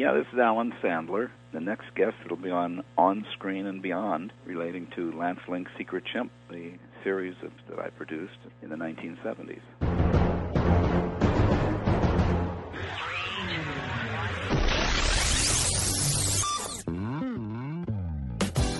Yeah, this is Alan Sandler. The next guest will be on On Screen and Beyond, relating to Lance Link's Secret Chimp, the series of, that I produced in the 1970s.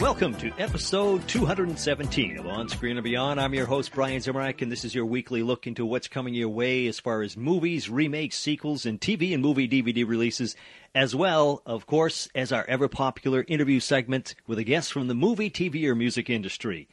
Welcome to episode 217 of On Screen and Beyond. I'm your host, Brian Zemrak, and this is your weekly look into what's coming your way as far as movies, remakes, sequels, and TV and movie DVD releases, as well, of course, as our ever popular interview segment with a guest from the movie, TV, or music industry.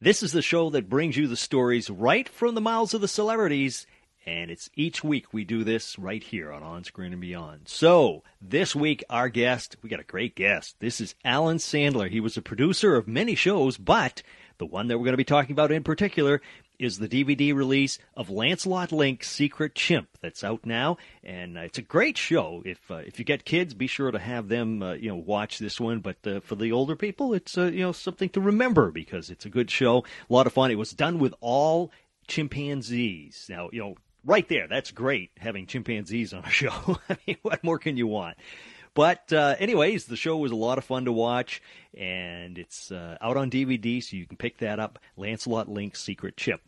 This is the show that brings you the stories right from the mouths of the celebrities and it's each week we do this right here on On Screen and Beyond. So, this week, our guest, we got a great guest. This is Alan Sandler. He was a producer of many shows, but the one that we're going to be talking about in particular is the DVD release of Lancelot Link's Secret Chimp that's out now, and uh, it's a great show. If uh, if you get kids, be sure to have them uh, you know watch this one. But uh, for the older people, it's uh, you know something to remember because it's a good show, a lot of fun. It was done with all chimpanzees. Now you know right there, that's great having chimpanzees on a show. I mean, what more can you want? But uh, anyways, the show was a lot of fun to watch, and it's uh, out on DVD, so you can pick that up. Lancelot Link's Secret Chimp.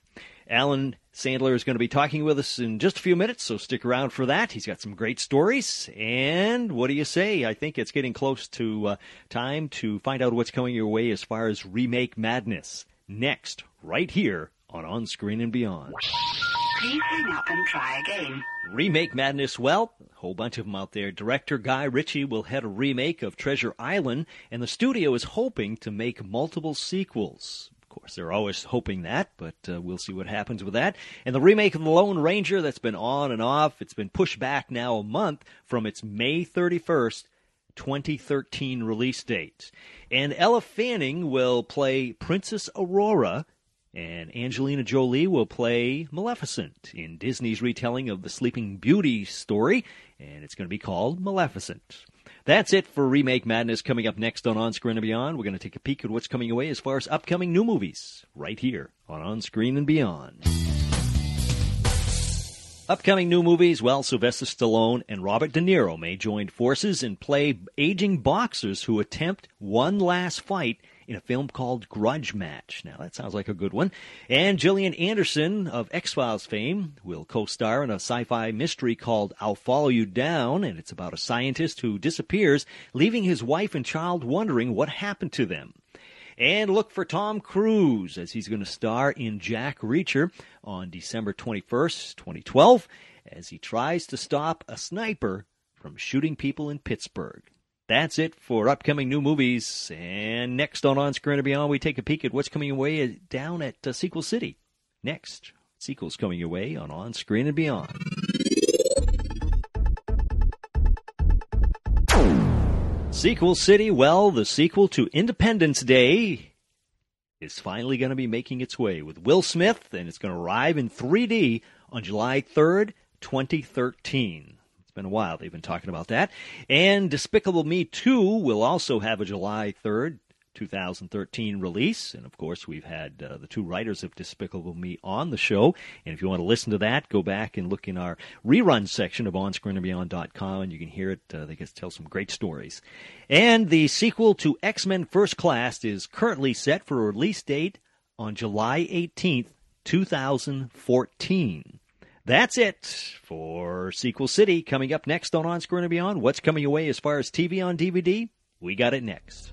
Alan Sandler is going to be talking with us in just a few minutes, so stick around for that. He's got some great stories. And what do you say? I think it's getting close to uh, time to find out what's coming your way as far as remake madness. Next, right here on On Screen and Beyond. Please hang up and try again. Remake Madness, well, a whole bunch of them out there. Director Guy Ritchie will head a remake of Treasure Island, and the studio is hoping to make multiple sequels. Of course, they're always hoping that, but uh, we'll see what happens with that. And the remake of The Lone Ranger that's been on and off, it's been pushed back now a month from its May 31st 2013 release date. And Ella Fanning will play Princess Aurora and Angelina Jolie will play Maleficent in Disney's retelling of the Sleeping Beauty story, and it's going to be called Maleficent. That's it for Remake Madness coming up next on On Screen and Beyond. We're going to take a peek at what's coming away as far as upcoming new movies right here on On Screen and Beyond. Upcoming new movies, well, Sylvester Stallone and Robert De Niro may join forces and play aging boxers who attempt one last fight in a film called Grudge Match. Now, that sounds like a good one. And Gillian Anderson of X Files fame will co star in a sci fi mystery called I'll Follow You Down, and it's about a scientist who disappears, leaving his wife and child wondering what happened to them. And look for Tom Cruise as he's going to star in Jack Reacher on December 21st, 2012, as he tries to stop a sniper from shooting people in Pittsburgh. That's it for upcoming new movies. And next on On Screen and Beyond, we take a peek at what's coming your way down at uh, Sequel City. Next, sequels coming your way on On Screen and Beyond. Sequel City, well, the sequel to Independence Day is finally going to be making its way with Will Smith, and it's going to arrive in 3D on July 3rd, 2013. It's been a while they've been talking about that. And Despicable Me 2 will also have a July 3rd, 2013 release. And of course, we've had uh, the two writers of Despicable Me on the show. And if you want to listen to that, go back and look in our rerun section of OnScreenandBeyond.com and you can hear it. Uh, they get to tell some great stories. And the sequel to X Men First Class is currently set for a release date on July 18th, 2014. That's it for Sequel City. Coming up next on On Screen and Beyond, what's coming away as far as TV on DVD? We got it next.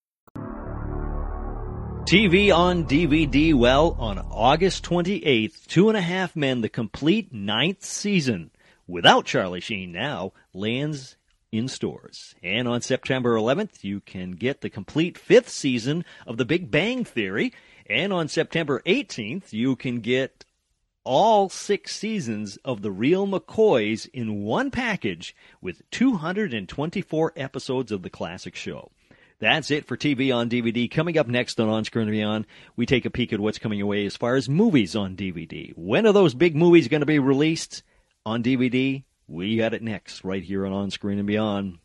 TV on DVD. Well, on August 28th, Two and a Half Men, the complete ninth season, without Charlie Sheen now, lands in stores. And on September 11th, you can get the complete fifth season of The Big Bang Theory. And on September 18th, you can get all six seasons of The Real McCoys in one package with 224 episodes of the classic show. That's it for TV on DVD. Coming up next on On Screen and Beyond, we take a peek at what's coming away as far as movies on DVD. When are those big movies going to be released on DVD? We got it next, right here on On Screen and Beyond.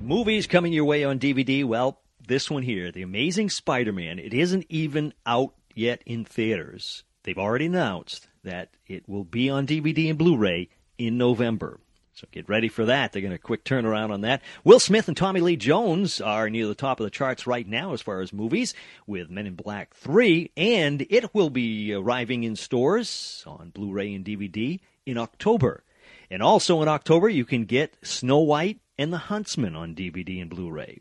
Movies coming your way on DVD. Well, this one here, The Amazing Spider Man, it isn't even out yet in theaters. They've already announced that it will be on DVD and Blu ray in November. So get ready for that. They're going to quick turnaround on that. Will Smith and Tommy Lee Jones are near the top of the charts right now as far as movies with Men in Black 3, and it will be arriving in stores on Blu ray and DVD in October. And also in October, you can get Snow White and the Huntsman on DVD and Blu ray.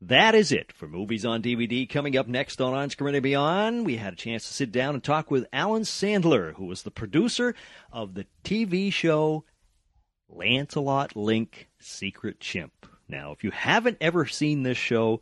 That is it for movies on DVD. Coming up next on On Screen and Beyond, we had a chance to sit down and talk with Alan Sandler, who was the producer of the TV show Lancelot Link Secret Chimp. Now, if you haven't ever seen this show,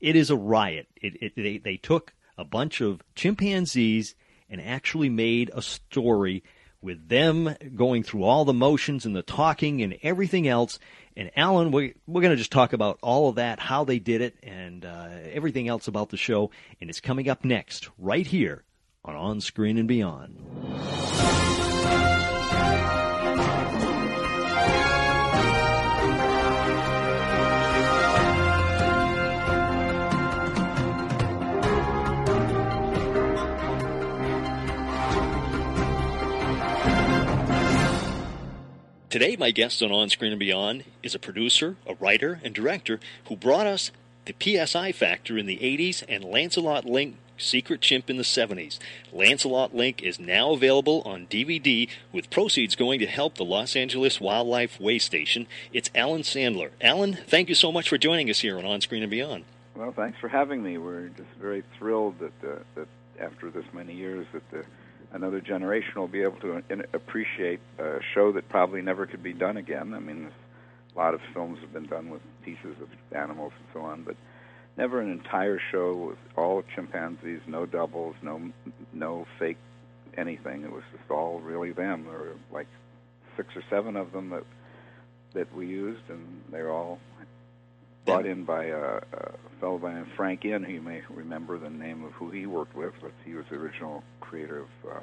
it is a riot. It, it, they, they took a bunch of chimpanzees and actually made a story with them going through all the motions and the talking and everything else. And Alan, we, we're going to just talk about all of that, how they did it, and uh, everything else about the show. And it's coming up next, right here on On Screen and Beyond. Today, my guest on On Screen and Beyond is a producer, a writer, and director who brought us the PSI Factor in the 80s and Lancelot Link Secret Chimp in the 70s. Lancelot Link is now available on DVD with proceeds going to help the Los Angeles Wildlife Way Station. It's Alan Sandler. Alan, thank you so much for joining us here on On Screen and Beyond. Well, thanks for having me. We're just very thrilled that uh, that after this many years that the another generation will be able to uh, in, appreciate a show that probably never could be done again. I mean, a lot of films have been done with pieces of animals and so on, but never an entire show with all chimpanzees, no doubles, no no fake anything. It was just all really them. There were like six or seven of them that that we used, and they're all brought in by a, a fellow by name Frank Inn, who you may remember the name of who he worked with, but he was the original creator of uh,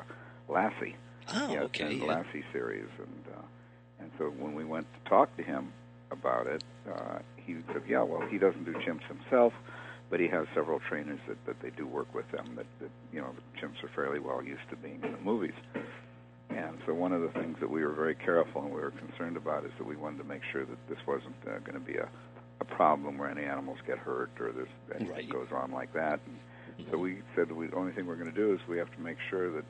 Lassie. Oh, yeah, okay. The yeah. Lassie series, and uh, and so when we went to talk to him about it, uh, he said, "Yeah, well, he doesn't do chimps himself, but he has several trainers that, that they do work with them. That, that you know, the chimps are fairly well used to being in the movies." And so one of the things that we were very careful and we were concerned about is that we wanted to make sure that this wasn't uh, going to be a a problem where any animals get hurt or there's anything Right. goes on like that. And so mm-hmm. we said that we, the only thing we're going to do is we have to make sure that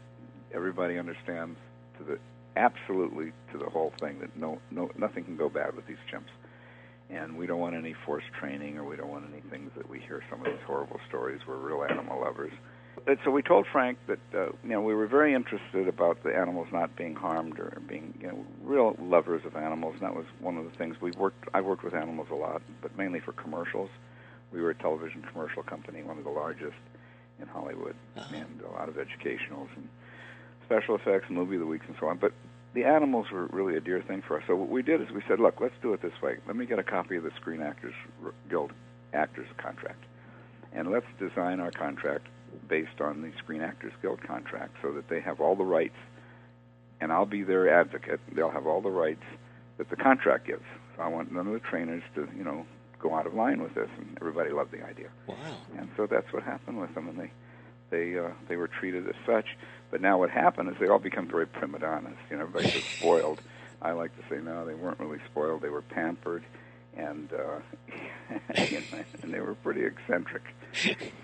everybody understands to the absolutely to the whole thing that no no nothing can go bad with these chimps. And we don't want any forced training or we don't want any things that we hear some of these horrible stories. We're real animal lovers. And so we told Frank that uh, you know we were very interested about the animals not being harmed or being you know real lovers of animals. And that was one of the things we worked. I worked with animals a lot, but mainly for commercials. We were a television commercial company, one of the largest in Hollywood, and a lot of educationals and special effects, movie of the weeks, and so on. But the animals were really a dear thing for us. So what we did is we said, look, let's do it this way. Let me get a copy of the Screen Actors Guild Actors Contract, and let's design our contract based on the Screen Actors Guild contract, so that they have all the rights, and I'll be their advocate. They'll have all the rights that the contract gives. So I want none of the trainers to, you know, go out of line with this, and everybody loved the idea. Wow. And so that's what happened with them, and they they uh, they were treated as such. But now what happened is they all become very prima donnas. You know, everybody's just spoiled. I like to say no, they weren't really spoiled. They were pampered, and uh, you know, and they were pretty eccentric.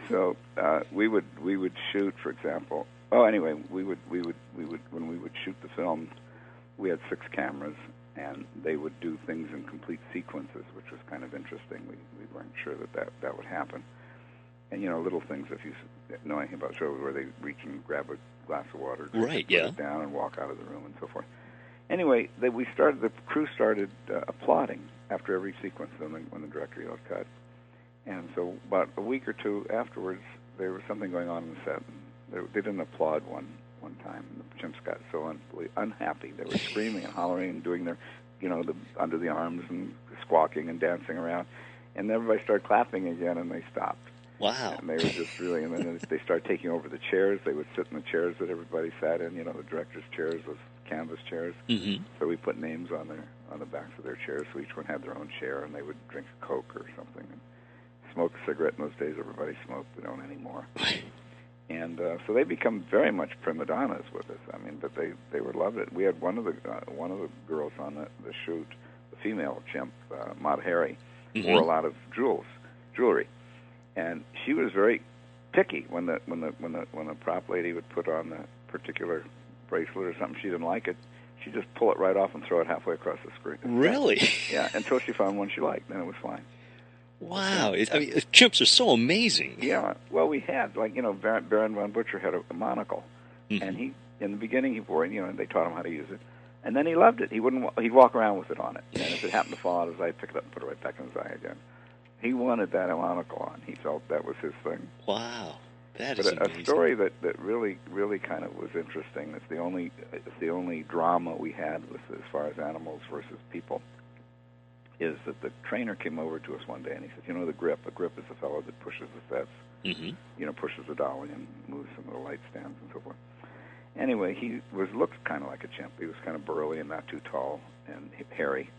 So uh, we would we would shoot, for example. Oh, anyway, we would we would we would when we would shoot the film, we had six cameras, and they would do things in complete sequences, which was kind of interesting. We we weren't sure that that, that would happen. And you know, little things if you know anything about shows where they reach and grab a glass of water, Right, yeah. it down, and walk out of the room and so forth. Anyway, they, we started. The crew started uh, applauding after every sequence when the, when the director yelled cut. And so, about a week or two afterwards, there was something going on in the set. And they, they didn't applaud one one time. And the chimps got so un- unhappy. They were screaming and hollering and doing their, you know, the under the arms and squawking and dancing around. And then everybody started clapping again, and they stopped. Wow. And they were just really, and then they started taking over the chairs. They would sit in the chairs that everybody sat in. You know, the director's chairs, those canvas chairs. hmm So we put names on their on the backs of their chairs, so each one had their own chair, and they would drink a coke or something, and smoke a cigarette. In those days, everybody smoked. We don't anymore. And uh, so they become very much prima donnas with us. I mean, but they they were loved it. We had one of the uh, one of the girls on the, the shoot, the female chimp, uh, Mata Hairi, Mhm. wore a lot of jewels, jewelry, and she was very picky when the when the when the when the prop lady would put on the particular bracelet or something she didn't like it, she'd just pull it right off and throw it halfway across the screen. Really? Yeah, until she found one she liked, then it was fine. Wow. I mean, chimps are so amazing. Yeah, well, we had like you know Baron, Baron von Butcher had a, a monocle, Mhm. and he in the beginning he wore it, you know, and they taught him how to use it, and then he loved it. He wouldn't he'd walk around with it on it, and if it happened to fall out of his eye, pick it up and put it right back in his eye again. He wanted that monocle on. He felt that was his thing. Wow. That But is a, amazing. story that, that really really kind of was interesting. It's the only it's the only drama we had with as far as animals versus people. Is that the trainer came over to us one day and he said, you know, the grip. A grip is the fellow that pushes the sets, hmm you know, pushes the dolly and moves some of the light stands and so forth. Anyway, he was looked kind of like a chimp. He was kind of burly and not too tall and hairy,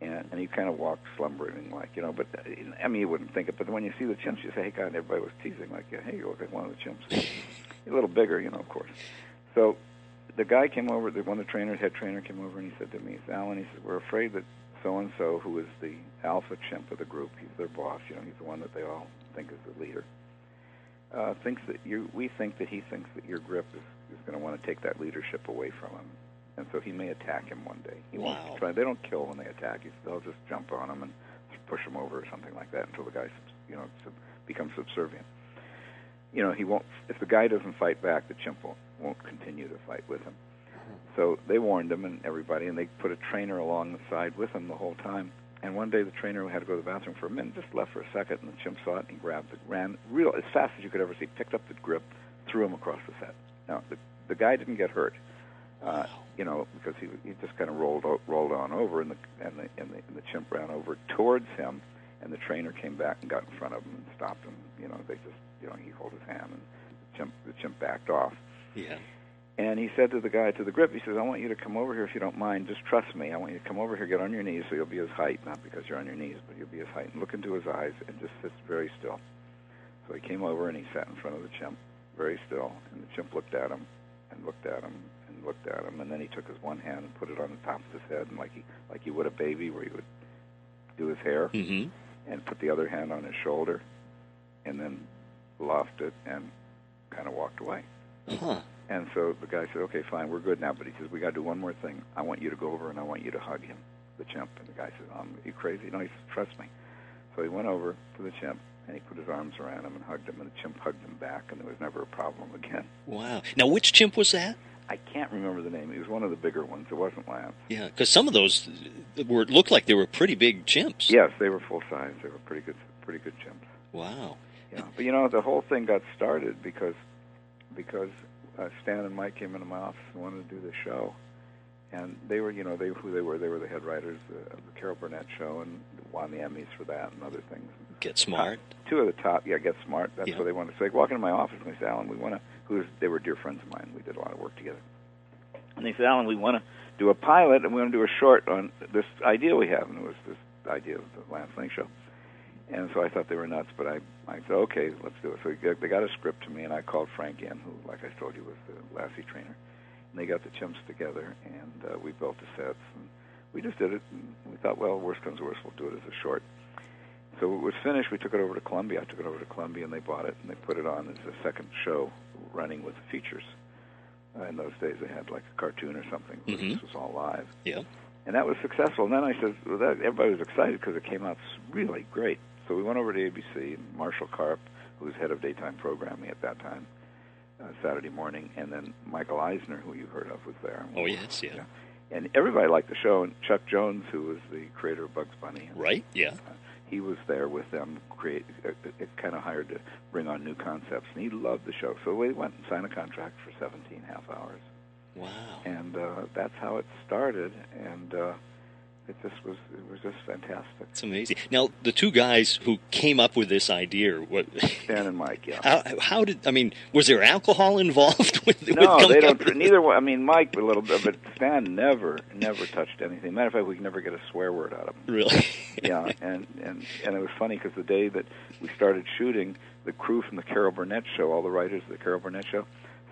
and and he kind of walked slumbering like you know. But uh, I mean, you wouldn't think it. But when you see the chimps, you say, "Hey, God!" Everybody was teasing like, "Hey, you look like one of the chimps." a little bigger, you know, of course. So the guy came over. The one of the trainers, head trainer, came over and he said to me, "Alan," he said, "We're afraid that so and so, who is the alpha chimp of the group, he's their boss. You know, he's the one that they all think is the leader." Uh, thinks that you, we think that he thinks that your grip is, is going to want to take that leadership away from him, and so he may attack him one day. He Wow. won't try. They don't kill when they attack. He's, they'll just jump on him and push him over or something like that until the guy, you know, sub, becomes subservient. You know, he won't. If the guy doesn't fight back, the chimp won't, won't continue to fight with him. So they warned him and everybody, and they put a trainer along the side with him the whole time. And one day the trainer had to go to the bathroom for a minute, just left for a second, and the chimp saw it and he grabbed it, ran real as fast as you could ever see, picked up the grip, threw him across the set. Now the the guy didn't get hurt, uh, you know, because he he just kind of rolled rolled on over, and the and the and the, and the chimp ran over towards him, and the trainer came back and got in front of him and stopped him. You know, they just you know he held his hand and the chimp the chimp backed off. Yeah. And he said to the guy to the grip, he says, "I want you to come over here if you don't mind. Just trust me. I want you to come over here, get on your knees, so you'll be his height, not because you're on your knees, but you'll be his height. And look into his eyes and just sit very still." So he came over and he sat in front of the chimp, very still, and the chimp looked at him and looked at him and looked at him, and then he took his one hand and put it on the top of his head, and like he like he would a baby, where he would do his hair, hmm and put the other hand on his shoulder, and then lofted it and kind of walked away. Huh. And so the guy said, "Okay, fine, we're good now." But he says, "We got to do one more thing. I want you to go over and I want you to hug him, the chimp." And the guy said, um, "Are you crazy?" No, he says, "Trust me." So he went over to the chimp and he put his arms around him and hugged him, and the chimp hugged him back, and there was never a problem again. Wow. Now, which chimp was that? I can't remember the name. He was one of the bigger ones. It wasn't Lance. Yeah, because some of those were looked like they were pretty big chimps. Yes, they were full size. They were pretty good, pretty good chimps. Wow. Yeah, but you know the whole thing got started because because uh, Stan and Mike came into my office and wanted to do the show, and they were you know they who they were they were the head writers uh, of the Carol Burnett show and won the Emmys for that and other things. Get smart. Two of the top, yeah, get smart. That's Yeah. what they wanted. So they walk into my office and they say, Alan, we want to. Who's they were dear friends of mine. We did a lot of work together. And they said, Alan, we want to do a pilot and we want to do a short on this idea we have, and it was this idea of the Lance Link show. And so I thought they were nuts, but I, I said, okay, let's do it. So they got- they got a script to me, and I called Frank Inn, who, like I told you, was the Lassie trainer. And they got the chimps together, and uh, we built the sets, and we just did it. And we thought, well, worst comes to worst, we'll do it as a short. So it was finished. We took it over to Columbia. I took it over to Columbia, and they bought it, and they put it on as a second show, running with the features. Uh, in those days, they had like a cartoon or something. Mhm. This was all live Yeah. and that was successful. And then I said, well, that, everybody was excited because it came out really great. So we went over to ABC, and Marshall Karp, who was head of daytime programming at that time, uh, Saturday morning, and then Michael Eisner, who you heard of, was there. Oh yes, yeah. Yeah. And everybody liked the show. And Chuck Jones, who was the creator of Bugs Bunny, Right? Yeah. He was there with them. Create uh, it kind of hired to bring on new concepts, and he loved the show. So we went and signed a contract for 17 half hours, Wow. and uh, that's how it started. And uh, it just was it was just fantastic. It's amazing. Now, the two guys who came up with this idea, what? Stan and Mike, yeah. How, how did I mean? Was there alcohol involved with? with No, coming they don't. with- Neither one. I mean, Mike a little bit, but Stan never, never touched anything. Matter of fact, we could never get a swear word out of him. Really? yeah, and and and it was funny because the day that we started shooting, the crew from the Carol Burnett show, all the writers of the Carol Burnett show,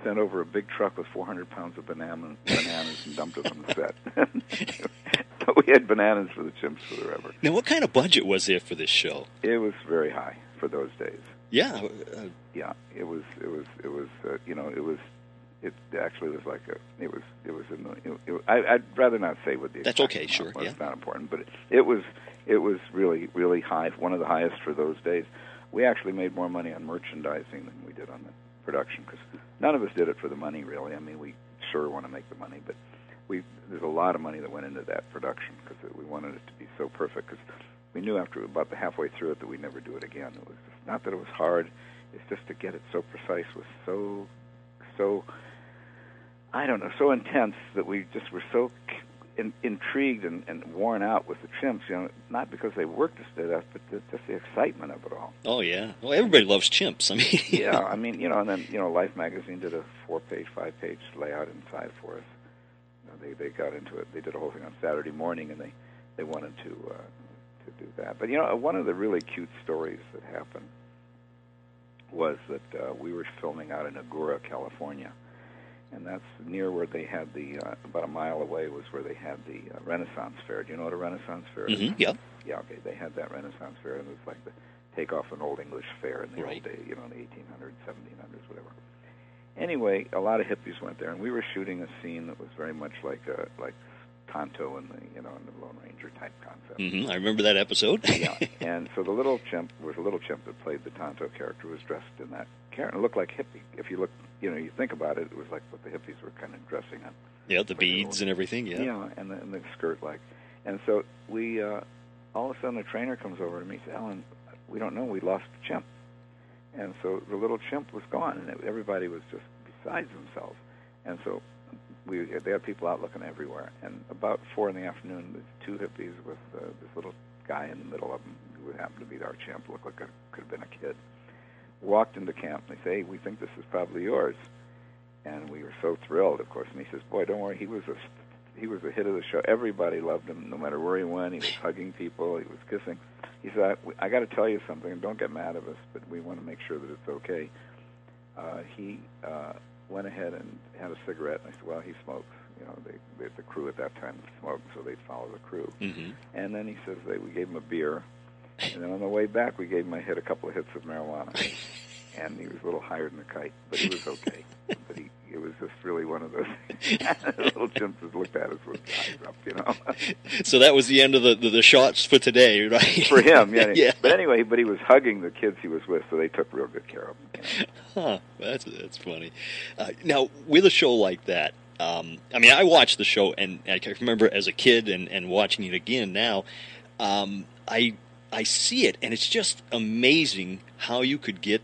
sent over a big truck with 400 pounds of banana, bananas and dumped it on the set. so we had bananas for the chimps for forever. Now, what kind of budget was there for this show? It was very high for those days. Yeah. Uh, Yeah, it was. It was. It was. Uh, you know, it was. It actually was like a. It was. It was. The, it, it, I, I'd rather not say what the. That's okay, sure, was. yeah. It's not important, but it, it was. It was really, really high. One of the highest for those days. We actually made more money on merchandising than we did on the production because none of us did it for the money, really. I mean, we sure want to make the money, but we there's a lot of money that went into that production because we wanted it to be so perfect. Because we knew after about the halfway through it that we'd never do it again. It was just, not that it was hard; it's just to get it so precise was so so I don't know so intense that we just were so in, intrigued and, and worn out with the chimps. You know, not because they worked us to death, but the, just the excitement of it all. oh yeah. Well, everybody loves chimps. I mean. yeah, I mean, you know, and then you know, Life magazine did a four-page, five-page layout inside for us. You know, they they got into it. They did a whole thing on Saturday morning, and they they wanted to uh, to do that. But you know, one of the really cute stories that happened was that uh, we were filming out in Agoura, California, and that's near where they had the uh, about a mile away was where they had the uh, Renaissance Fair. Do you know what a Renaissance Fair is? hmm Yeah. Yeah, okay. They had that Renaissance Fair, and it was like the take off an old English fair in the Right. old day, you know, in the 1800s, 1700s, whatever. Anyway, a lot of hippies went there, and we were shooting a scene that was very much like uh, like Tonto and the you know in the Lone Ranger type concept. hmm I remember that episode. yeah, and so the little chimp was a little chimp that played the Tonto character was dressed in that character. It looked like hippie. If you look, you know, you think about it, it was like what the hippies were kind of dressing in. yeah, the beads and everything. Yeah. Yeah, and the, and the skirt like, and so we uh, all of a sudden the trainer comes over to me and says, "Alan, we don't know. We lost the chimp." And so the little chimp was gone, and everybody was just besides themselves. And so we they had people out looking everywhere. And about four in the afternoon, the two hippies with uh, this little guy in the middle of them, who happened to be our chimp, looked like a, could have been a kid, walked into camp. And they say, "Hey, we think this is probably yours." And we were so thrilled, of course. And he says, "Boy, don't worry. He was a he was a hit of the show. Everybody loved him, no matter where he went. He was hugging people. He was kissing. He said, I, I got to tell you something, and don't get mad at us, but we want to make sure that it's okay. Uh, he uh, went ahead and had a cigarette, and I said, well, he smokes. You know, they, they, the crew at that time smoked, so they'd follow the crew. hmm And then he says they, we gave him a beer, and then on the way back, we gave my hit, a couple of hits of marijuana. and he was a little higher than a kite, but he was okay. but he, it was just really one of those little chimps that looked at us with eyes up, you know. So that was the end of the, the, the shots for today, right? For him, yeah. yeah. But anyway, but he was hugging the kids he was with, so they took real good care of him. You know? Huh, that's that's funny. Uh, now, with a show like that, um, I mean, I watched the show, and I remember as a kid and, and watching it again now. Um, I I see it, and it's just amazing how you could get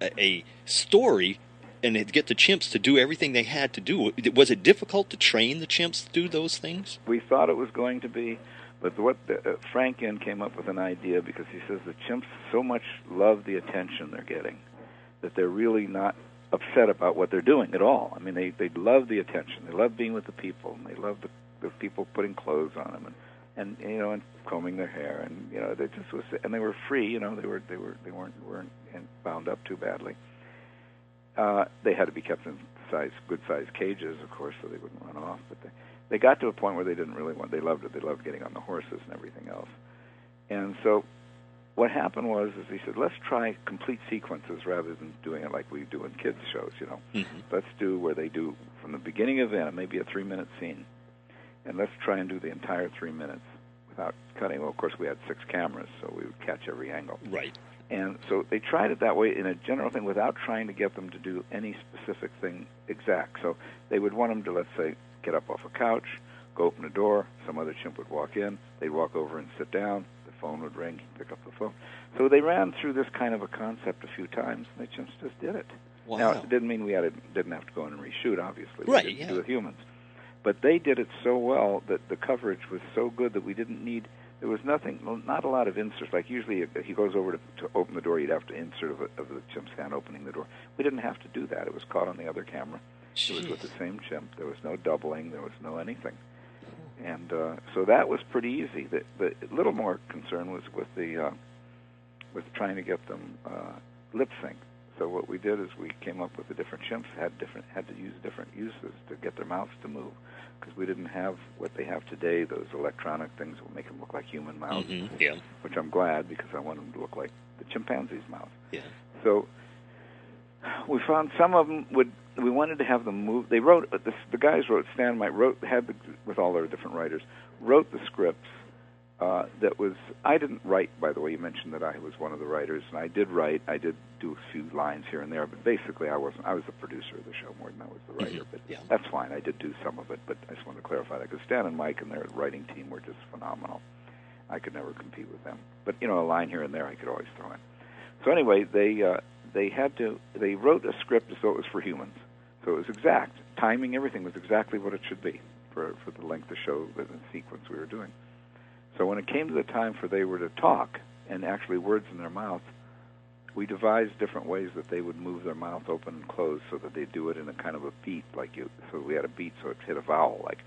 a, a story and get the chimps to do everything they had to do. Was it difficult to train the chimps to do those things? We thought it was going to be, but what the, uh, Frank Inn came up with an idea because he says the chimps so much love the attention they're getting that they're really not upset about what they're doing at all. I mean, they they love the attention. They love being with the people, and they love the, the people putting clothes on them, and and you know, and combing their hair, and you know, they just was, and they were free. You know, they were they were they weren't weren't bound up too badly. Uh, they had to be kept in size good sized cages, of course, so they wouldn't run off. But they they got to a point where they didn't really want. They loved it. They loved getting on the horses and everything else. And so, what happened was, is he said, let's try complete sequences rather than doing it like we do in kids shows. You know, Mm-hmm. let's do where they do from the beginning of the end, maybe a three minute scene, and let's try and do the entire three minutes without cutting. Well, of course, we had six cameras, so we would catch every angle. Right. And so they tried it that way in a general thing without trying to get them to do any specific thing exact. So they would want them to, let's say, get up off a couch, go open a door, some other chimp would walk in, they'd walk over and sit down, the phone would ring, pick up the phone. So they ran through this kind of a concept a few times, and the chimps just did it. Wow. Now, it didn't mean we had to, didn't have to go in and reshoot, obviously. Right, We didn't yeah. do with humans. But they did it so well that the coverage was so good that we didn't need there was nothing, not a lot of inserts. Like usually, if he goes over to, to open the door, you'd have to insert of, a, of the chimp's hand opening the door. We didn't have to do that. It was caught on the other camera. It was with the same chimp. There was no doubling. There was no anything. And uh, so that was pretty easy. The, the little more concern was with the uh, with trying to get them uh, lip sync. So what we did is we came up with the different chimps had different had to use different uses to get their mouths to move because we didn't have what they have today. Those electronic things will make them look like human mouths, Mhm, Yeah. which I'm glad because I want them to look like the chimpanzee's mouth. Yeah. So we found some of them would. We wanted to have them move. They wrote the, the guys wrote. Stan Mike wrote had the, with all their different writers wrote the scripts. Uh, that was I didn't write. By the way, you mentioned that I was one of the writers, and I did write. I did do a few lines here and there, but basically I wasn't. I was the producer of the show more than I was the writer. Mhm, But yeah. that's fine. I did do some of it, but I just wanted to clarify that because Stan and Mike and their writing team were just phenomenal. I could never compete with them. But you know, a line here and there I could always throw in. So anyway, they uh, they had to they wrote a script as though it was for humans. So it was exact. Timing, everything was exactly what it should be for for the length of show, the, the sequence we were doing. So when it came to the time for they were to talk and actually words in their mouth, we devised different ways that they would move their mouth open and close so that they do it in a kind of a beat, like you. So we had a beat, so it hit a vowel, like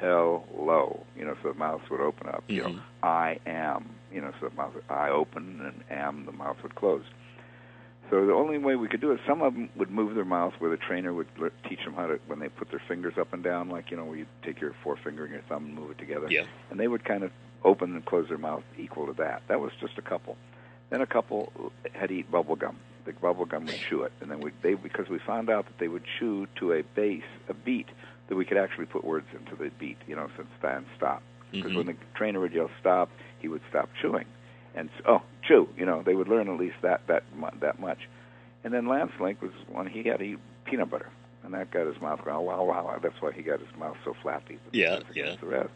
hello, you know, so the mouth would open up. You know, Mhm. I am, you know, so the mouth I open and am, the mouth would close. So the only way we could do it, some of them would move their mouth where the trainer would teach them how to, when they put their fingers up and down, like, you know, where you take your forefinger and your thumb and move it together. Yeah. And they would kind of open and close their mouth equal to that. That was just a couple. Then a couple had to eat bubble gum. The bubble gum would chew it, and then we they because we found out that they would chew to a base, a beat that we could actually put words into the beat. You know, since stand stop. Because Mhm. when the trainer would yell stop, he would stop chewing, and oh chew. You know, they would learn at least that that mu- that much. And then Lance Link was one he had to eat peanut butter, and that got his mouth going wow wow. That's why he got his mouth so flappy. Yeah, yeah. The rest.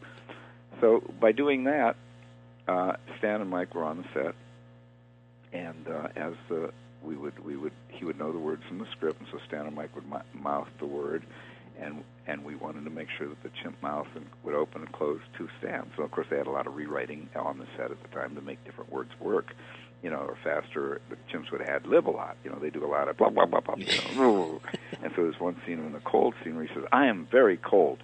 So by doing that, uh, Stan and Mike were on the set, and uh, as the we would we would he would know the words from the script, and so Stan and Mike would m- mouth the word, and and we wanted to make sure that the chimp mouth and would open and close to Stan. So of course they had a lot of rewriting on the set at the time to make different words work. You know, or faster. The chimps would ad lib a lot. You know, they do a lot of blah blah blah blah. You know, and so there's one scene in the cold scene where he says, "I am very cold,"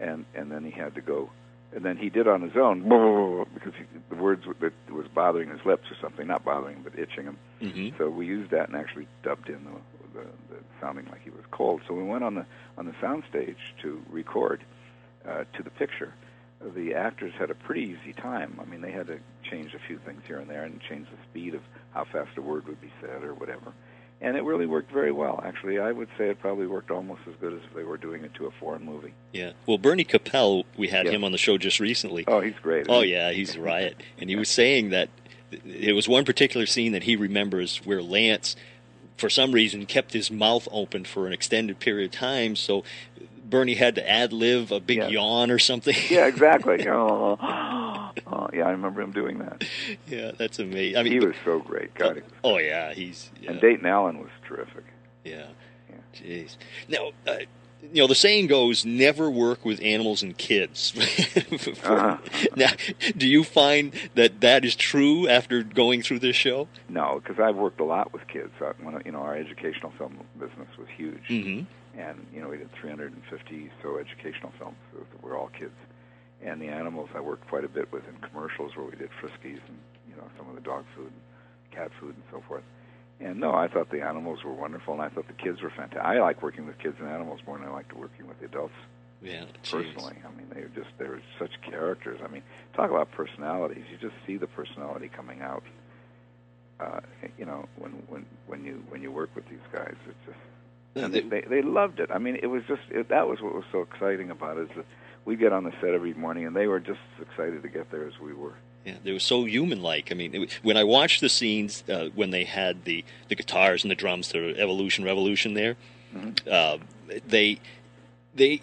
and and then he had to go and then he did on his own because he, the words that was bothering his lips or something, not bothering him but itching him. Mhm. So we used that and actually dubbed in the, the, the sounding like he was cold. So we went on the on the sound stage to record uh, to the picture. The actors had a pretty easy time. I mean, they had to change a few things here and there and change the speed of how fast a word would be said or whatever. And it really worked very well. Actually, I would say it probably worked almost as good as if they were doing it to a foreign movie. Yeah. Well, Bernie Kopell, we had Yeah. him on the show just recently. Oh, he's great. Oh he? yeah, he's a riot. And he was saying that it was one particular scene that he remembers where Lance, for some reason, kept his mouth open for an extended period of time. So Bernie had to ad lib a big Yeah. yawn or something. Yeah, exactly. oh, oh, yeah, I remember him doing that. yeah, that's amazing. I mean, He was so great. God, he was oh yeah, he's yeah, And Dayton Allen was terrific. yeah. Yeah. Jeez. Now. Uh, you know the saying goes, "Never work with animals and kids." Uh-huh. Now, do you find that that is true after going through this show? No, because I've worked a lot with kids. Uh, when, you know, our educational film business was huge, Mm-hmm. and you know, we did 350 so educational films that were all kids. And the animals I worked quite a bit with in commercials where we did Friskies and you know some of the dog food, and cat food, and so forth. And no, I thought the animals were wonderful, and I thought the kids were fantastic. I like working with kids and animals more than I like to working with the adults. Yeah, personally. I mean, they're just they're such characters. I mean, talk about personalities. You just see the personality coming out. Uh, you know, when when when you when you work with these guys, it's just Yeah, they, they- they they loved it. I mean, it was just it, that was what was so exciting about it is that we'd get on the set every morning, and they were just as excited to get there as we were. Yeah, they were so human-like. I mean, it, when I watched the scenes uh, when they had the, the guitars and the drums, the Evolution Revolution there, Mm-hmm. uh, they they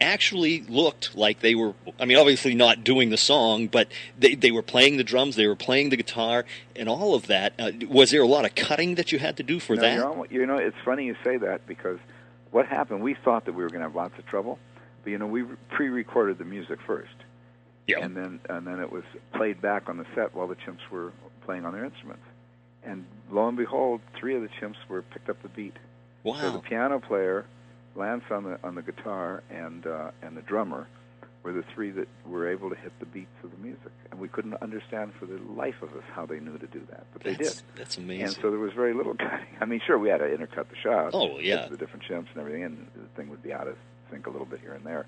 actually looked like they were. I mean, obviously not doing the song, but they they were playing the drums, they were playing the guitar, and all of that. Uh, was there a lot of cutting that you had to do for No, that? You're almo- you know, it's funny you say that because what happened, we thought that we were going to have lots of trouble, but you know, we pre-recorded the music first, yeah. and then and then it was played back on the set while the chimps were playing on their instruments, and lo and behold, three of the chimps were picked up the beat. Wow. So the piano player, Lance on the on the guitar, and uh, and the drummer were the three that were able to hit the beats of the music, and we couldn't understand for the life of us how they knew to do that, but they That's, did. that's amazing. And so there was very little cutting. I mean, sure, we had to intercut the shots. Oh, yeah. The different chimps and everything, and the thing would be out of sync a little bit here and there.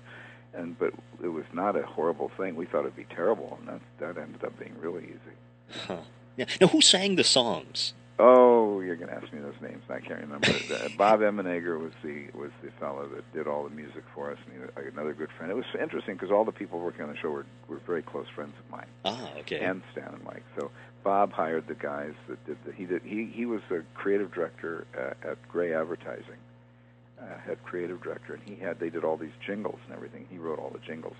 And but it was not a horrible thing. We thought it'd be terrible, and that that ended up being really easy. Huh. Yeah. Now, who sang the songs? Oh, you're gonna ask me those names. I can't remember. Uh, Bob Emenegger was the was the fellow that did all the music for us, and he was another good friend. It was interesting because all the people working on the show were were very close friends of mine. Ah, okay. and Stan and Mike. So Bob hired the guys that did the, he did he he was the creative director at, at Grey Advertising, uh, head creative director, and he had they did all these jingles and everything. He wrote all the jingles,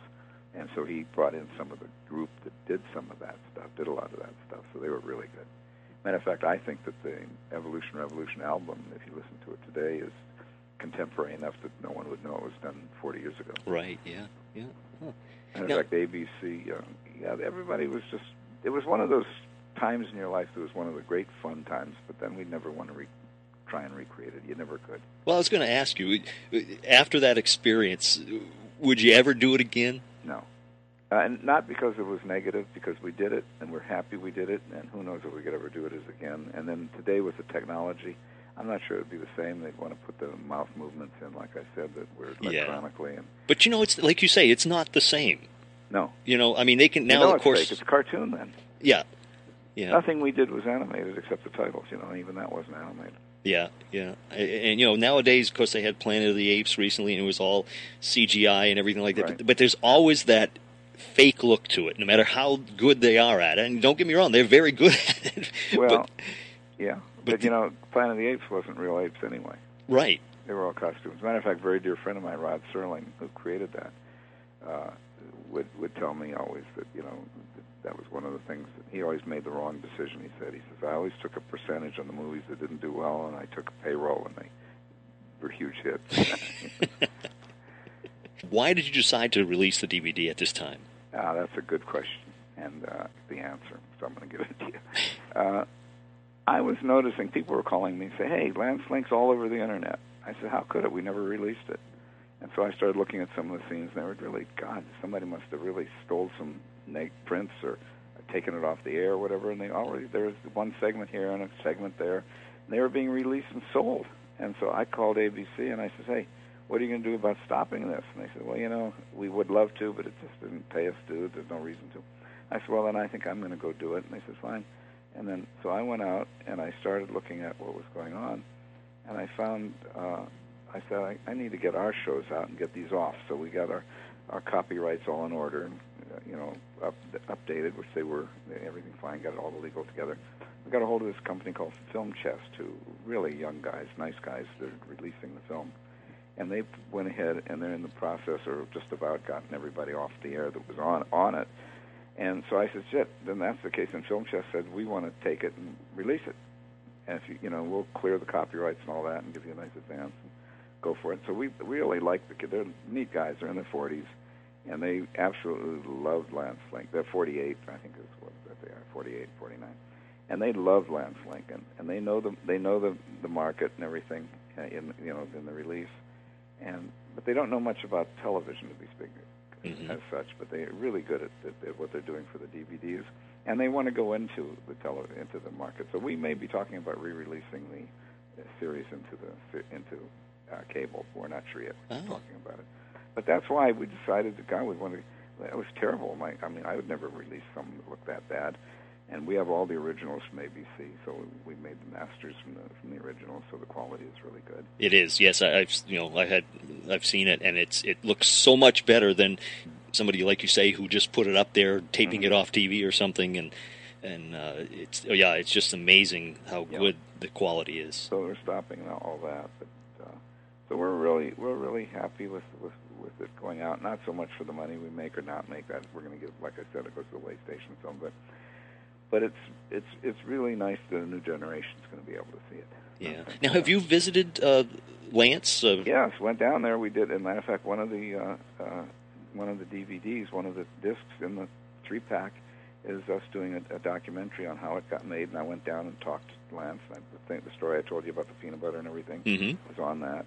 and so he brought in some of the group that did some of that stuff, did a lot of that stuff. So they were really good. Matter of fact, I think that the Evolution Revolution album, if you listen to it today, is contemporary enough that no one would know it was done 40 years ago. Right. Yeah. Yeah. Huh. Yeah. of fact, ABC, uh, yeah, everybody was just. It was one of those times in your life that was one of the great fun times, but then we'd never want to re- try and recreate it. You never could. Well, I was going to ask you after that experience, would you ever do it again? No. Uh, and not because it was negative, because we did it and we're happy we did it, and who knows if we could ever do it as again. And then today with the technology, I'm not sure it'd be the same. They'd want to put the mouth movements in, like I said, that were Yeah. electronically. And But you know, it's like you say, it's not the same. no, You know, I mean, they can you now, know of it's course, fake. It's a cartoon then. yeah, yeah, Nothing we did was animated except the titles. You know, and even that wasn't animated. Yeah, yeah. And, and, you know, nowadays, of course, they had Planet of the Apes recently, and it was all CGI and everything like that. Right. But, but there's always that fake look to it, no matter how good they are at it. And don't get me wrong, they're very good at it. Well, but, yeah, but but, you know, Planet of the Apes wasn't real apes anyway. right. They were all costumes. Matter of fact, a very dear friend of mine, Rod Serling, who created that, uh, would would tell me always that you know that, was one of the things that he always made the wrong decision. He said, he says, I always took a percentage on the movies that didn't do well, and I took a payroll, and they were huge hits. Why did you decide to release the DVD at this time? Ah, that's a good question, and uh, the answer. So I'm going to give it to you. Uh, I was noticing people were calling me and say, "Hey, Lance Link's all over the internet." I said, "How could it? We never released it." And so I started looking at some of the scenes, and they were really, God, somebody must have really stole some neg- prints or taken it off the air or whatever. And they already there was one segment here and a segment there, and they were being released and sold. And so I called ABC and I said, "Hey, what are you going to do about stopping this?" And they said, "Well, you know, we would love to, but it just didn't pay us to. There's no reason to." I said, "Well, then I think I'm going to go do it." And they said, "Fine." And then so I went out and I started looking at what was going on, and I found uh, I said I, I need to get our shows out and get these off. So we got our our copyrights all in order and Uh, you know up, updated, which they were everything fine. Got it all the legal together. We got a hold of this company called Film Chest, who really young guys, nice guys. They're releasing the film, and they went ahead and they're in the process or just about gotten everybody off the air that was on on it. And so I said, shit, then that's the case. And Film Chest said, we want to take it and release it. And if you, you know, we'll clear the copyrights and all that and give you a nice advance and go for it. So we really like the kid. They're neat guys. They're in their 40s. And they absolutely loved Lance Link. They're 48, I think is what that they are, 48, 49. And they love Lance Lincoln, and they know the they know the the market and everything uh, in you know in the release, and but they don't know much about television to be speaking Mhm. as such, but they're really good at, at, at what they're doing for the DVDs, and they want to go into the tele, into the market. So we may be talking about re-releasing the uh, series into the into uh, cable. We're not sure yet. We're Oh. talking about it, but that's why we decided that God, we wanted. that was terrible. My, I mean, I would never release something that looked that bad. and we have all the originals from ABC, so we made the masters from the from the originals, so the quality is really good. It is, yes. I, I've you know I had I've seen it, and it's it looks so much better than somebody like you say who just put it up there, taping Mm-hmm. it off TV or something, and and uh, it's oh, yeah, it's just amazing how Yeah. good the quality is. So they're stopping all that, but uh, so we're really we're really happy with with with it going out. Not so much for the money we make or not make that we're going to give, like I said, it goes to the way station some, but but it's it's it's really nice that a new generation's going to be able to see it. Yeah. Now, have you visited uh, Lance? Uh, Yes, went down there. We did. As a matter of fact, one of the uh, uh, one of the DVDs, one of the discs in the three pack, is us doing a, a documentary on how it got made. And I went down and talked to Lance. And I think the story I told you about the peanut butter and everything Mhm. was on that.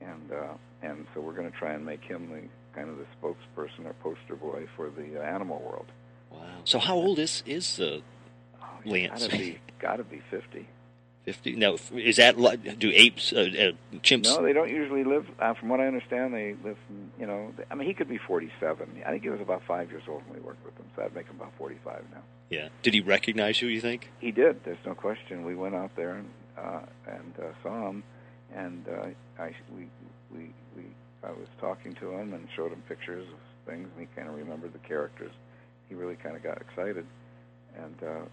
And uh, and so we're going to try and make him the kind of the spokesperson or poster boy for the uh, animal world. Wow. So, how old is is uh, Oh, Lance. Gotta be, gotta be fifty. fifty? Now, is that do apes, uh, uh, chimps? No, they don't usually live. Uh, from what I understand, they live. From, you know, I mean, he could be forty-seven. I think he was about five years old when we worked with him, so that'd make him about forty-five now. Yeah. Did he recognize you? You think? He did. There's no question. We went out there and uh, and uh, saw him, and uh, I we we we I was talking to him and showed him pictures of things, and he kind of remembered the characters. He really kind of got excited, and uh,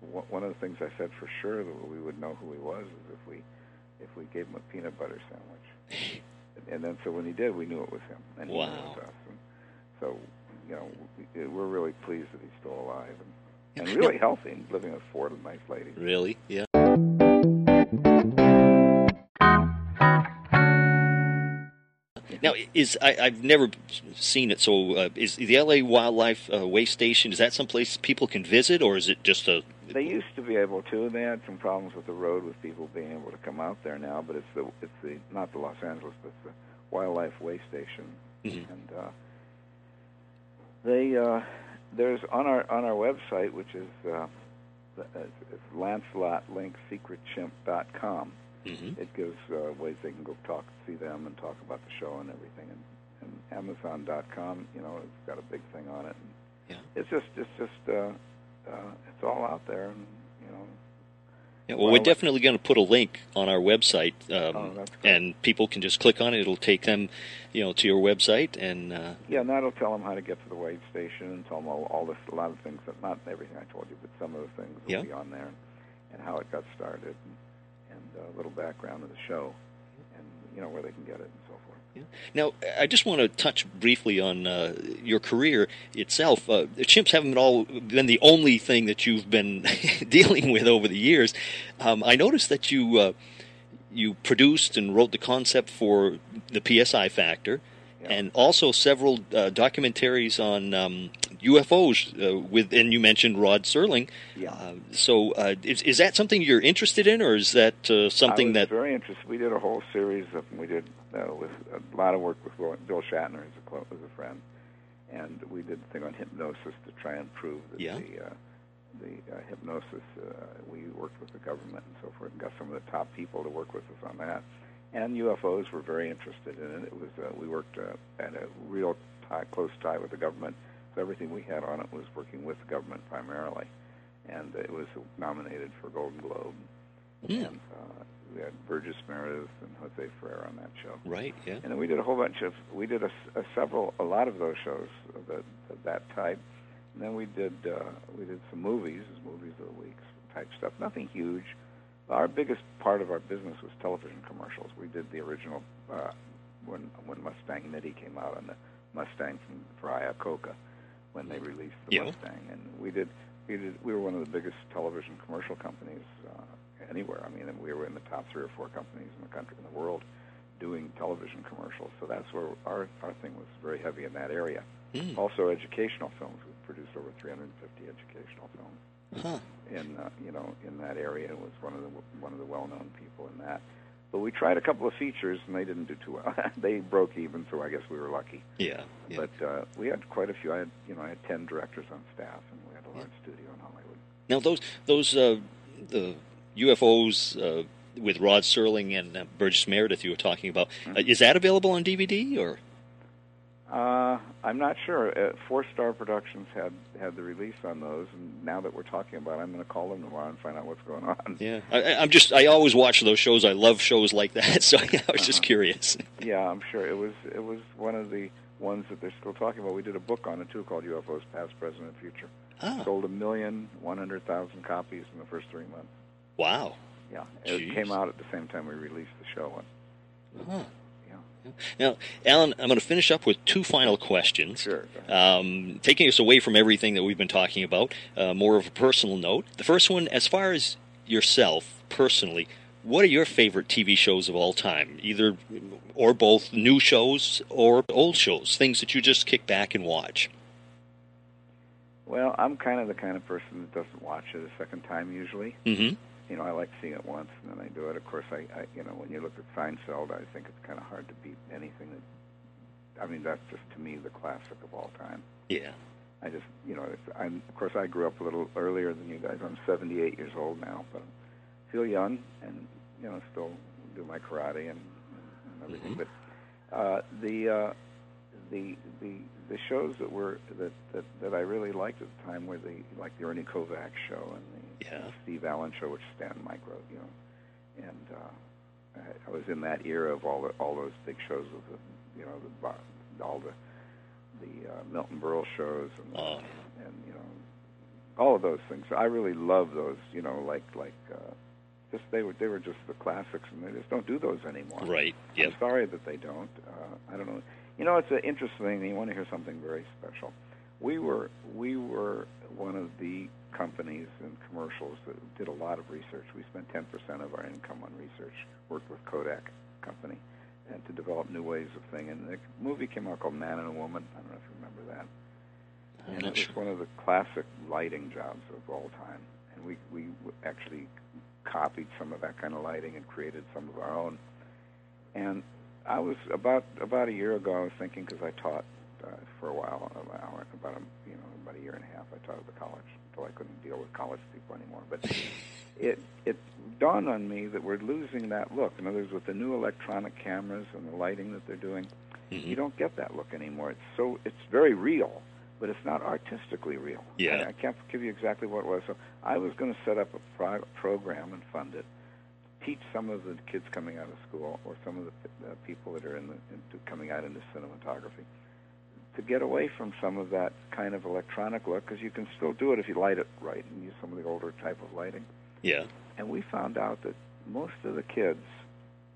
one one of the things I said for sure that we would know who he was is if we if we gave him a peanut butter sandwich. And then so when he did, we knew it was him, and he knew it was us. And so you know we, we're really pleased that he's still alive and, and really healthy and living with four nice ladies. Really? Yeah. Now, is I, I've never seen it. So, uh, is the LA Wildlife uh, WayStation? Is that someplace people can visit, or is it just a? They used to be able to. They had some problems with the road with people being able to come out there now, but it's the it's the not the Los Angeles, but the Wildlife WayStation, Mhm. and uh, they uh, there's on our on our website, which is uh, it's, it's LancelotLinkSecretChimp.com. Mhm. It gives uh, ways they can go talk, see them, and talk about the show and everything. And, and Amazon.com, you know, it's got a big thing on it. And Yeah. It's just, it's just, uh, uh, it's all out there, and you know. Yeah, well, Well, we're definitely going to put a link on our website, um, Oh, and people can just click on it. It'll take them, you know, to your website, and uh, Yeah, and that'll tell them how to get to the way station and tell them all, all this, a lot of things that not everything I told you, but some of the things will Yeah. be on there, and, how it got started, and, a little background of the show, and you know where they can get it and so forth. Now, I just want to touch briefly on uh, your career itself. Uh, chimps haven't all been the only thing that you've been dealing with over the years. Um, I noticed that you uh, you produced and wrote the concept for the PSI Factor, Yeah. and also several uh, documentaries on um, UFOs. Uh, with and you mentioned Rod Serling. Yeah. Uh, so, uh, is is that something you're interested in, or is that uh, something that? very interested. We did a whole series of we did uh, with a lot of work with Bill Shatner as a clo- as a friend, and we did a thing on hypnosis to try and prove that Yeah. the uh, the uh, hypnosis. Uh, we worked with the government and so forth, and got some of the top people to work with us on that. And UFOs were very interested in it. It was uh, we worked uh, at a real tie, close tie with the government. So everything we had on it was working with the government primarily, and it was nominated for Golden Globe. Yeah. And uh, we had Burgess Meredith and Jose Ferrer on that show. Right. Yeah. And then we did a whole bunch of we did a, a several a lot of those shows of, the, of that type. And then we did uh, we did some movies, movies of the week type stuff. Nothing huge. Our biggest part of our business was television commercials. We did the original uh, when when Mustang Mitty came out on the Mustang from for Iacocca when they released the Yeah. Mustang, and we did we did we were one of the biggest television commercial companies uh, anywhere. I mean, we were in the top three or four companies in the country in the world doing television commercials. So that's where our our thing was very heavy in that area. Hmm. Also, educational films. We produced over 350 educational films Huh. in uh, you know in that area. It was one of the one of the well-known people in that. But we tried a couple of features and they didn't do too well. they broke even, so I guess we were lucky. Yeah. yeah. But uh, we had quite a few. I had you know I had 10 directors on staff, and we had a large studio in Hollywood. Now those those uh, the UFOs uh, with Rod Serling and uh, Burgess Meredith you were talking about Mm-hmm. uh, is that available on DVD or Uh, I'm not sure. Uh, Four Star Productions had had the release on those, and now that we're talking about, it, I'm going to call them tomorrow and find out what's going on. Yeah, I, I'm just I always watch those shows. I love shows like that, so I was just curious. Yeah, I'm sure it was it was one of the ones that they're still talking about. We did a book on it too called UFOs Past, Present, and Future. Ah, Sold a million one hundred thousand copies in the first three months. wow. Yeah, it Jeez. came out at the same time we released the show. And, Huh. Now, Alan, I'm going to finish up with two final questions. sure. Um, taking us away from everything that we've been talking about, uh, more of a personal note. The first one, as far as yourself personally, what are your favorite TV shows of all time? Either or both new shows or old shows, things that you just kick back and watch. Well, I'm kind of the kind of person that doesn't watch it a second time usually. Mm-hmm. You know, I like seeing it once and then I do it. Of course, I, I you know, when you look at Seinfeld, I think it's kind of hard to beat anything that. I mean, that's just to me the classic of all time. Yeah. I just, you know, it's, I'm, of course, I grew up a little earlier than you guys. I'm 78 years old now, but I feel young and, you know, still do my karate and, and everything. Mhm. But uh, the, uh, the, the, the shows that were, that, that, that I really liked at the time were the, like the Ernie Kovacs show and the Yeah. Steve Allen show, which Stan Mike wrote, you know. And uh, I, I was in that era of all the, all those big shows with the, you know, the, all the, the uh, Milton Berle shows and Oh. and you know all of those things. I really love those. You know, like like uh, just they were they were just the classics, and they just don't do those anymore. Right. Yep. I'm sorry that they don't. Uh, I don't know. You know, it's an interesting thing. You want to hear something very special. We were we were one of the companies and commercials that did a lot of research. We spent 10% of our income on research. Worked with Kodak Company and to develop new ways of thinking. And the movie came out called Man and a Woman. I don't know if you remember that. I'm and it was sure. one of the classic lighting jobs of all time. And we we actually copied some of that kind of lighting and created some of our own. And I was about about a year ago. I was thinking because I taught uh, for a while, about about a about a year and a half. I taught at the college until I couldn't deal with college people anymore. But it it dawned on me that we're losing that look. In other words, with the new electronic cameras and the lighting that they're doing, Mhm. you don't get that look anymore. It's so it's very real, but it's not artistically real. Yeah. I, I can't give you exactly what it was. So I was going to set up a pro- program and fund it, teach some of the kids coming out of school or some of the uh, people that are in the into coming out into cinematography to get away from some of that kind of electronic look because you can still do it if you light it right and use some of the older type of lighting. Yeah. And we found out that most of the kids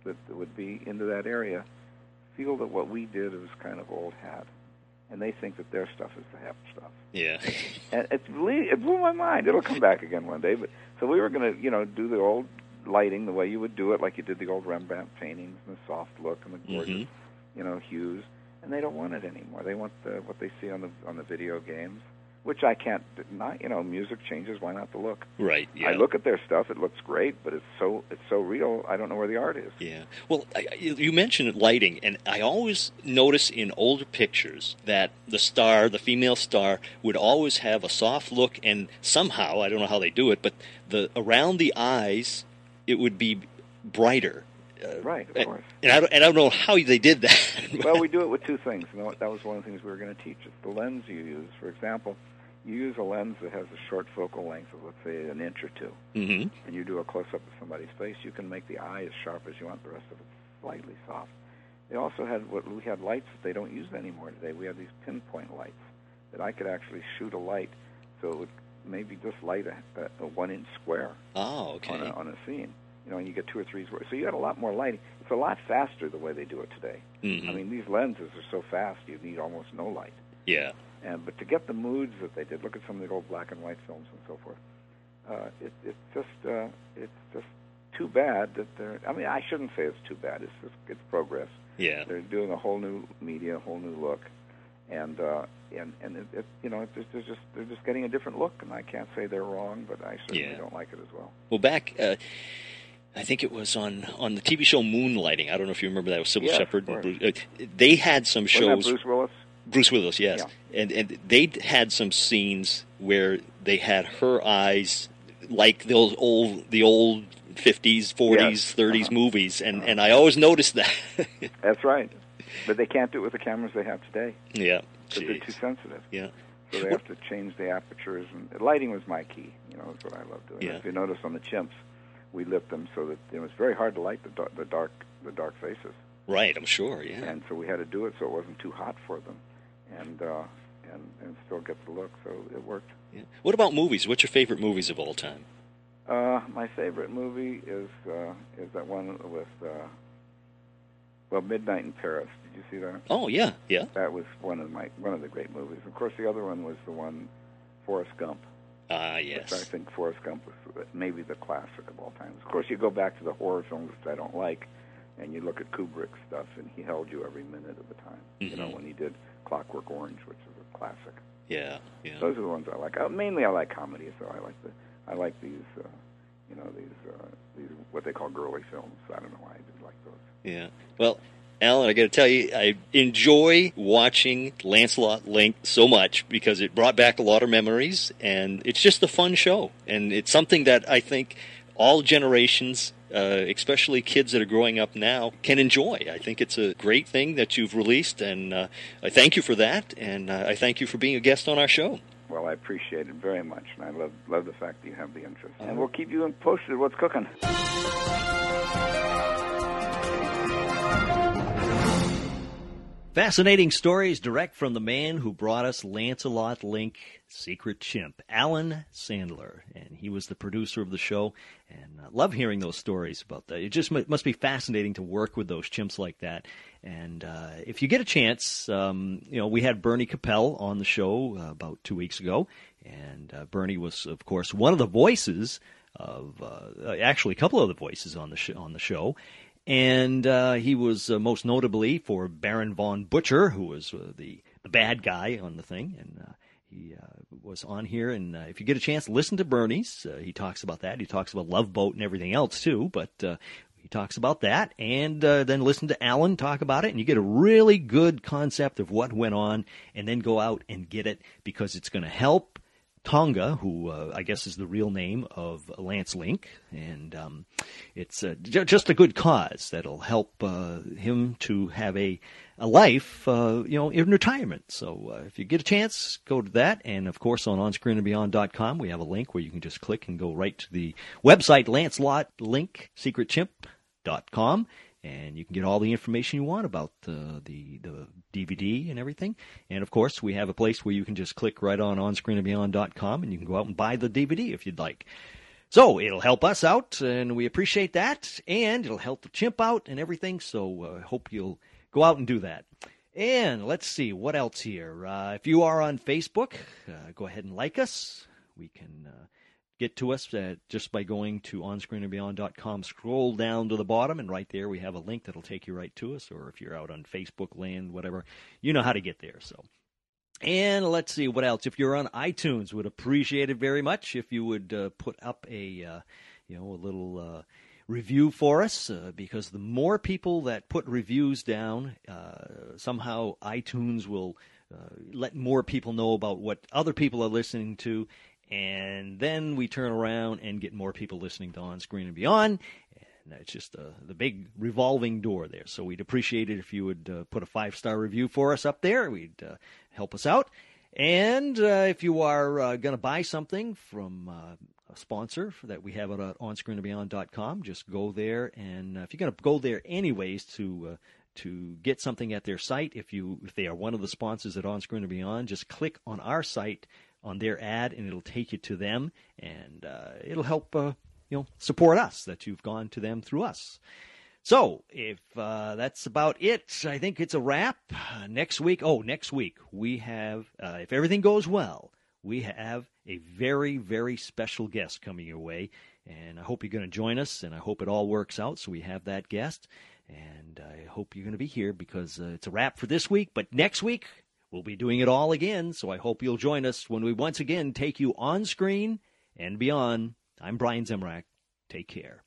that would be into that area feel that what we did was kind of old hat, and they think that their stuff is the hip stuff. Yeah. And it's really, it blew my mind. It'll come back again one day. But so we were going to, you know, do the old lighting the way you would do it, like you did the old Rembrandt paintings and the soft look and the gorgeous, Mhm. you know, hues. And they don't want it anymore. They want the, what they see on the on the video games, which I can't deny. You know, music changes. Why not the look? Right. Yeah. I look at their stuff; it looks great, but it's so it's so real. I don't know where the art is. Yeah. Well, I, I- you mentioned lighting, and I always notice in older pictures that the star, the female star, would always have a soft look, and somehow I don't know how they do it, but the around the eyes it would be brighter. Uh, Right, of course. and I don't, and I don't know how they did that. well, we do it with two things. You know, that was one of the things we were going to teach. It's the lens you use. For example, you use a lens that has a short focal length of, let's say, an inch or two, hmm and you do a close up of somebody's face. You can make the eye as sharp as you want. The rest of it slightly soft. They also had what we had lights that they don't use anymore today. We had these pinpoint lights that I could actually shoot a light, so it would maybe just light a, a, a one inch square Oh, okay. on a, on a scene. You know, and you get two or three. So you got a lot more lighting. It's a lot faster the way they do it today. Mhm. I mean, these lenses are so fast you need almost no light. yeah. And but to get the moods that they did, look at some of the old black and white films and so forth. Uh, it, it's just uh, it's just too bad that they're. I mean, I shouldn't say it's too bad. It's just it's progress. Yeah. They're doing a whole new media, a whole new look, and uh, and and it, it, you know, it's, it's just they're just getting a different look. And I can't say they're wrong, but I certainly Yeah. don't like it as well. Well, back, uh, I think it was on on the TV show Moonlighting. I don't know if you remember that with Cybill Yes, Shepherd. of and Bruce, uh, they had some Wasn't that shows. Bruce Willis? Bruce Willis, yes, and and they had some scenes where they had her eyes like those old the old fifties, forties, Yes. thirties Uh-huh. movies, and and I always noticed that. That's right. but they can't do it with the cameras they have today. Yeah. Because they're too sensitive. Yeah. So they have to change the apertures, and lighting was my key. You know, is what I love doing. Yeah. If you notice on the chimps, we lit them so that you know, it's very hard to light the dark, the dark, the dark faces, Right, I'm sure. Yeah. and so we had to do it so it wasn't too hot for them, and uh, and and still get the look. So it worked. yeah. What about movies? What's your favorite movies of all time? Uh, my favorite movie is uh, is that one with uh, well, Midnight in Paris. Did you see that? Oh, yeah, yeah. That was one of my one of the great movies. Of course, the other one was the one Forrest Gump. Ah, which I think Forrest Gump was maybe the classic of all time. Of course, you go back to the horror films which I don't like, and you look at Kubrick's stuff, and he held you every minute of the time. You know, Mhm. when he did Clockwork Orange, which is a classic. Yeah, yeah. Those are the ones I like. Uh, mainly, I like comedies. So I like the I like these, uh, you know, these uh, these what they call girly films. I don't know why I just like those. Yeah. Well, Alan, I got to tell you, I enjoy watching Lancelot Link so much because it brought back a lot of memories, and it's just a fun show, and it's something that I think all generations, uh, especially kids that are growing up now, can enjoy. I think it's a great thing that you've released, and uh, I thank you for that, and uh, I thank you for being a guest on our show. Well, I appreciate it very much, and I love love the fact that you have the interest. And we'll keep you posted what's cooking. Fascinating stories direct from the man who brought us Lancelot Link Secret Chimp, Alan Sandler. And he was the producer of the show. And I love hearing those stories about that. It just must be fascinating to work with those chimps like that. And uh, if you get a chance, um, you know, we had Bernie Kopell on the show uh, about two weeks ago. And uh, Bernie was, of course, one of the voices of, uh, actually, a couple of the voices on the, sh- on the show and uh, he was uh, most notably for Baron von Butcher, who was uh, the the bad guy on the thing, and uh, he uh, was on here. And uh, if you get a chance, listen to Bernie's. He talks about that. He talks about Love Boat and everything else too, but. He talks about that, and then listen to Alan talk about it, and you get a really good concept of what went on, and then go out and get it because it's going to help Tonga, who uh, I guess is the real name of Lance Link, and um, it's uh, j- just a good cause that'll help uh, him to have a a life, uh, you know, in retirement. So uh, if you get a chance, go to that, and of course on onscreenandbeyond.com we have a link where you can just click and go right to the website Lancelot Link Secret Chimp dot com and you can get all the information you want about uh, the the DVD and everything. And of course, we have a place where you can just click right on onscreenandbeyond.com and you can go out and buy the DVD if you'd like. So it'll help us out, and we appreciate that, and it'll help the chimp out and everything. So I uh, hope you'll go out and do that. And let's see what else here. Uh, if you are on Facebook, uh, go ahead and like us. We can uh, get to us uh, just by going to onscreenandbeyond.com. Scroll down to the bottom, and right there we have a link that'll take you right to us. Or if you're out on Facebook land, whatever, you know how to get there. So. And let's see what else. If you're on iTunes, would appreciate it very much if you would uh, put up a, uh, you know, a little uh, review for us. Uh, because the more people that put reviews down, uh, somehow iTunes will uh, let more people know about what other people are listening to, and then we turn around and get more people listening to On Screen and Beyond. And it's just uh, the big revolving door there. So we'd appreciate it if you would uh, put a five star review for us up there. We'd uh, help us out. And uh, if you are uh, going to buy something from uh, a sponsor that we have at onscreenandbeyond.com, just go there. And if you're going to go there anyways to to get something at their site, if you if they are one of the sponsors at On Screen and Beyond, just click on our site on their ad, and it'll take you to them, and uh, it'll help uh, you know support us that you've gone to them through us. So if uh, that's about it, I think it's a wrap. Next week, oh, next week we have, uh, if everything goes well, we have a very very special guest coming your way, and I hope you're going to join us, and I hope it all works out. So we have that guest, and I hope you're going to be here because uh, it's a wrap for this week. But next week We'll be doing it all again, so I hope you'll join us when we once again take you on screen and beyond. I'm Brian Zemrak. Take care.